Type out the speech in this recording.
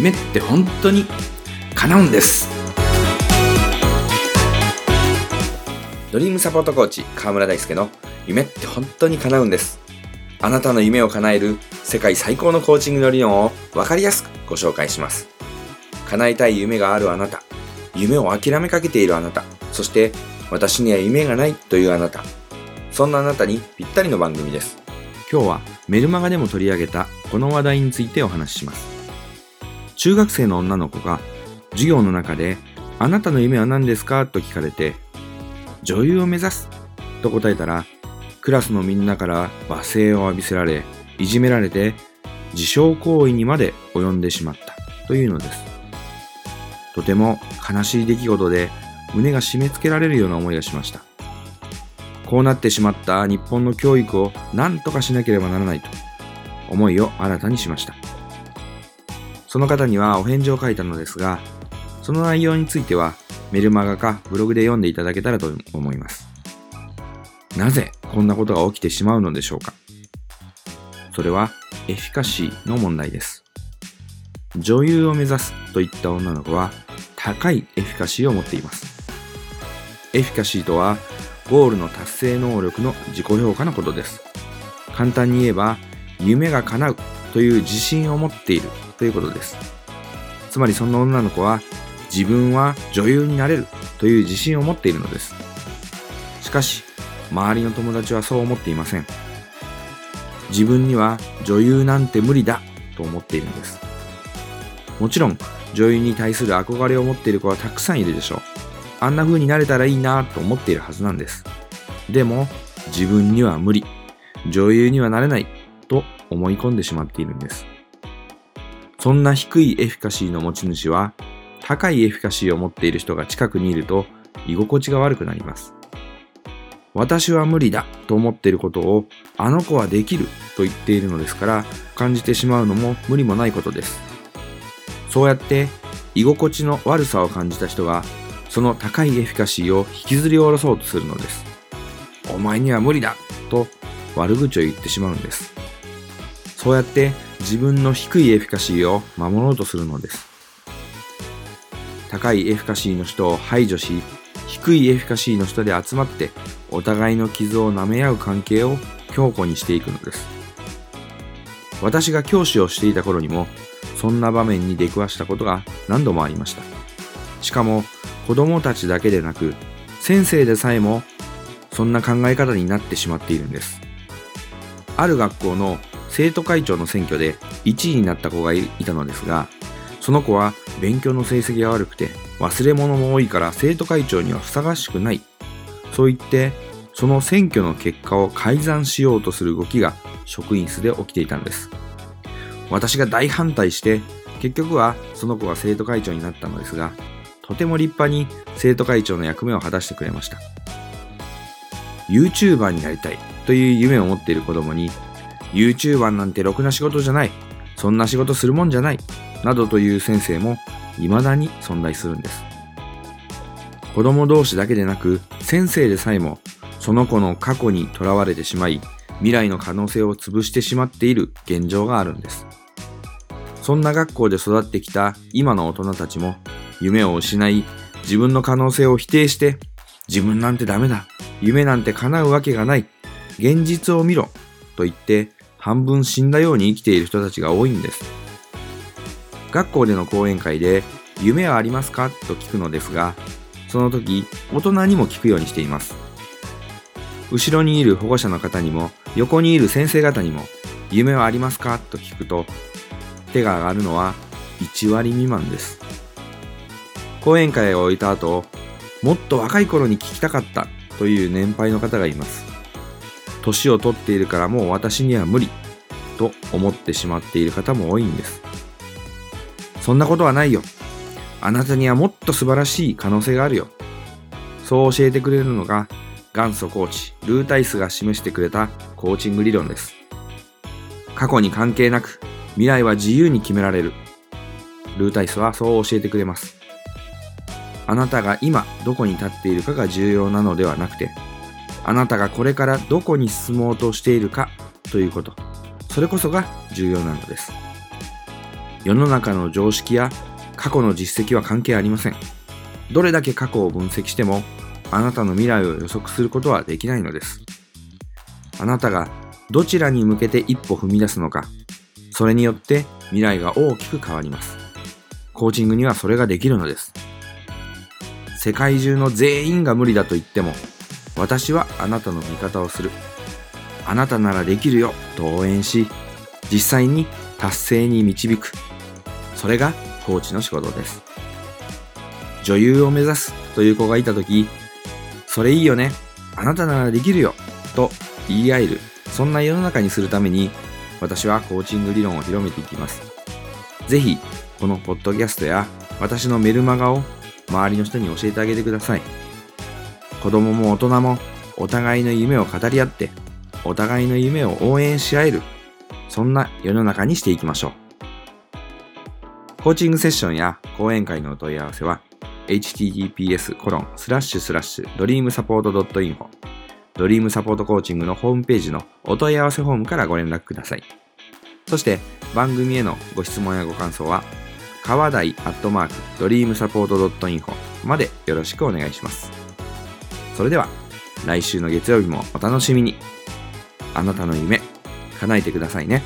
夢って本当に叶うんです。ドリームサポートコーチ川村大輔の夢って本当に叶うんです。あなたの夢を叶える世界最高のコーチングの理論を分かりやすくご紹介します。叶えたい夢があるあなた。夢を諦めかけているあなた。そして私には夢がないというあなた。そんなあなたにぴったりの番組です。今日はメルマガでも取り上げたこの話題についてお話しします。中学生の女の子が授業の中であなたの夢は何ですか？と聞かれて女優を目指すと答えたらクラスのみんなから罵声を浴びせられいじめられて自傷行為にまで及んでしまったというのです。とても悲しい出来事で胸が締め付けられるような思いがしました。こうなってしまった日本の教育を何とかしなければならないと思いを新たにしました。その方にはお返事を書いたのですが、その内容についてはメルマガかブログで読んでいただけたらと思います。なぜこんなことが起きてしまうのでしょうか？それはエフィカシーの問題です。女優を目指すといった女の子は高いエフィカシーを持っています。エフィカシーとはゴールの達成能力の自己評価のことです。簡単に言えば、夢が叶うという自信を持っているということです。つまりそんな女の子は、自分は女優になれるという自信を持っているのです。しかし、周りの友達はそう思っていません。自分には女優なんて無理だと思っているんです。もちろん、女優に対する憧れを持っている子はたくさんいるでしょう。あんな風になれたらいいなと思っているはずなんです。でも、自分には無理、女優にはなれない思い込んでしまっているんです。そんな低いエフィカシーの持ち主は、高いエフィカシーを持っている人が近くにいると居心地が悪くなります。私は無理だと思っていることをあの子はできると言っているのですから感じてしまうのも無理もないことです。そうやって居心地の悪さを感じた人がその高いエフィカシーを引きずり下ろそうとするのです。お前には無理だと悪口を言ってしまうんです。そうやって自分の低いエフィカシーを守ろうとするのです。高いエフィカシーの人を排除し、低いエフィカシーの人で集まってお互いの傷を舐め合う関係を強固にしていくのです。私が教師をしていた頃にも、そんな場面に出くわしたことが何度もありました。しかも、子供たちだけでなく、先生でさえもそんな考え方になってしまっているんです。ある学校の生徒会長の選挙で1位になった子がいたのですが、その子は勉強の成績が悪くて忘れ物も多いから生徒会長にはふさわしくない。そう言って、その選挙の結果を改ざんしようとする動きが職員室で起きていたんです。私が大反対して、結局はその子が生徒会長になったのですが、とても立派に生徒会長の役目を果たしてくれました。YouTuber になりたいという夢を持っている子供に、YouTuber なんてろくな仕事じゃない、そんな仕事するもんじゃない、などという先生も未だに存在するんです。子供同士だけでなく、先生でさえも、その子の過去にとらわれてしまい、未来の可能性を潰してしまっている現状があるんです。そんな学校で育ってきた今の大人たちも夢を失い、自分の可能性を否定して、自分なんてダメだ。夢なんて叶うわけがない。現実を見ろ。と言って、半分死んだように生きている人たちが多いんです。学校での講演会で、夢はありますか？と聞くのですが、その時、大人にも聞くようにしています。後ろにいる保護者の方にも、横にいる先生方にも、夢はありますか？と聞くと、手が上がるのは1割未満です。講演会を終えた後、もっと若い頃に聞きたかったという年配の方がいます。年を取っているからもう私には無理と思ってしまっている方も多いんです。そんなことはないよ。あなたにはもっと素晴らしい可能性があるよ。そう教えてくれるのが元祖コーチ、ルータイスが示してくれたコーチング理論です。過去に関係なく未来は自由に決められる。ルータイスはそう教えてくれます。あなたが今どこに立っているかが重要なのではなくて、あなたがこれからどこに進もうとしているかということ、それこそが重要なのです。世の中の常識や過去の実績は関係ありません。どれだけ過去を分析しても、あなたの未来を予測することはできないのです。あなたがどちらに向けて一歩踏み出すのか、それによって未来が大きく変わります。コーチングにはそれができるのです。世界中の全員が無理だと言っても、私はあなたの味方をする。あなたならできるよと応援し、実際に達成に導く。それがコーチの仕事です。女優を目指すという子がいたとき、それいいよね。あなたならできるよ。と言い合える。そんな世の中にするために、私はコーチング理論を広めていきます。ぜひ、このポッドキャストや私のメルマガを周りの人に教えてあげてください。子供も大人もお互いの夢を語り合って、お互いの夢を応援し合える、そんな世の中にしていきましょう。コーチングセッションや講演会のお問い合わせは、https コロンスラッシュスラッシュドリームサポート .info ドリームサポートコーチングのホームページのお問い合わせフォームからご連絡ください。そして番組へのご質問やご感想は、川台アットマークドリームサポート .info までよろしくお願いします。それでは来週の月曜日もお楽しみに。あなたの夢叶えてくださいね。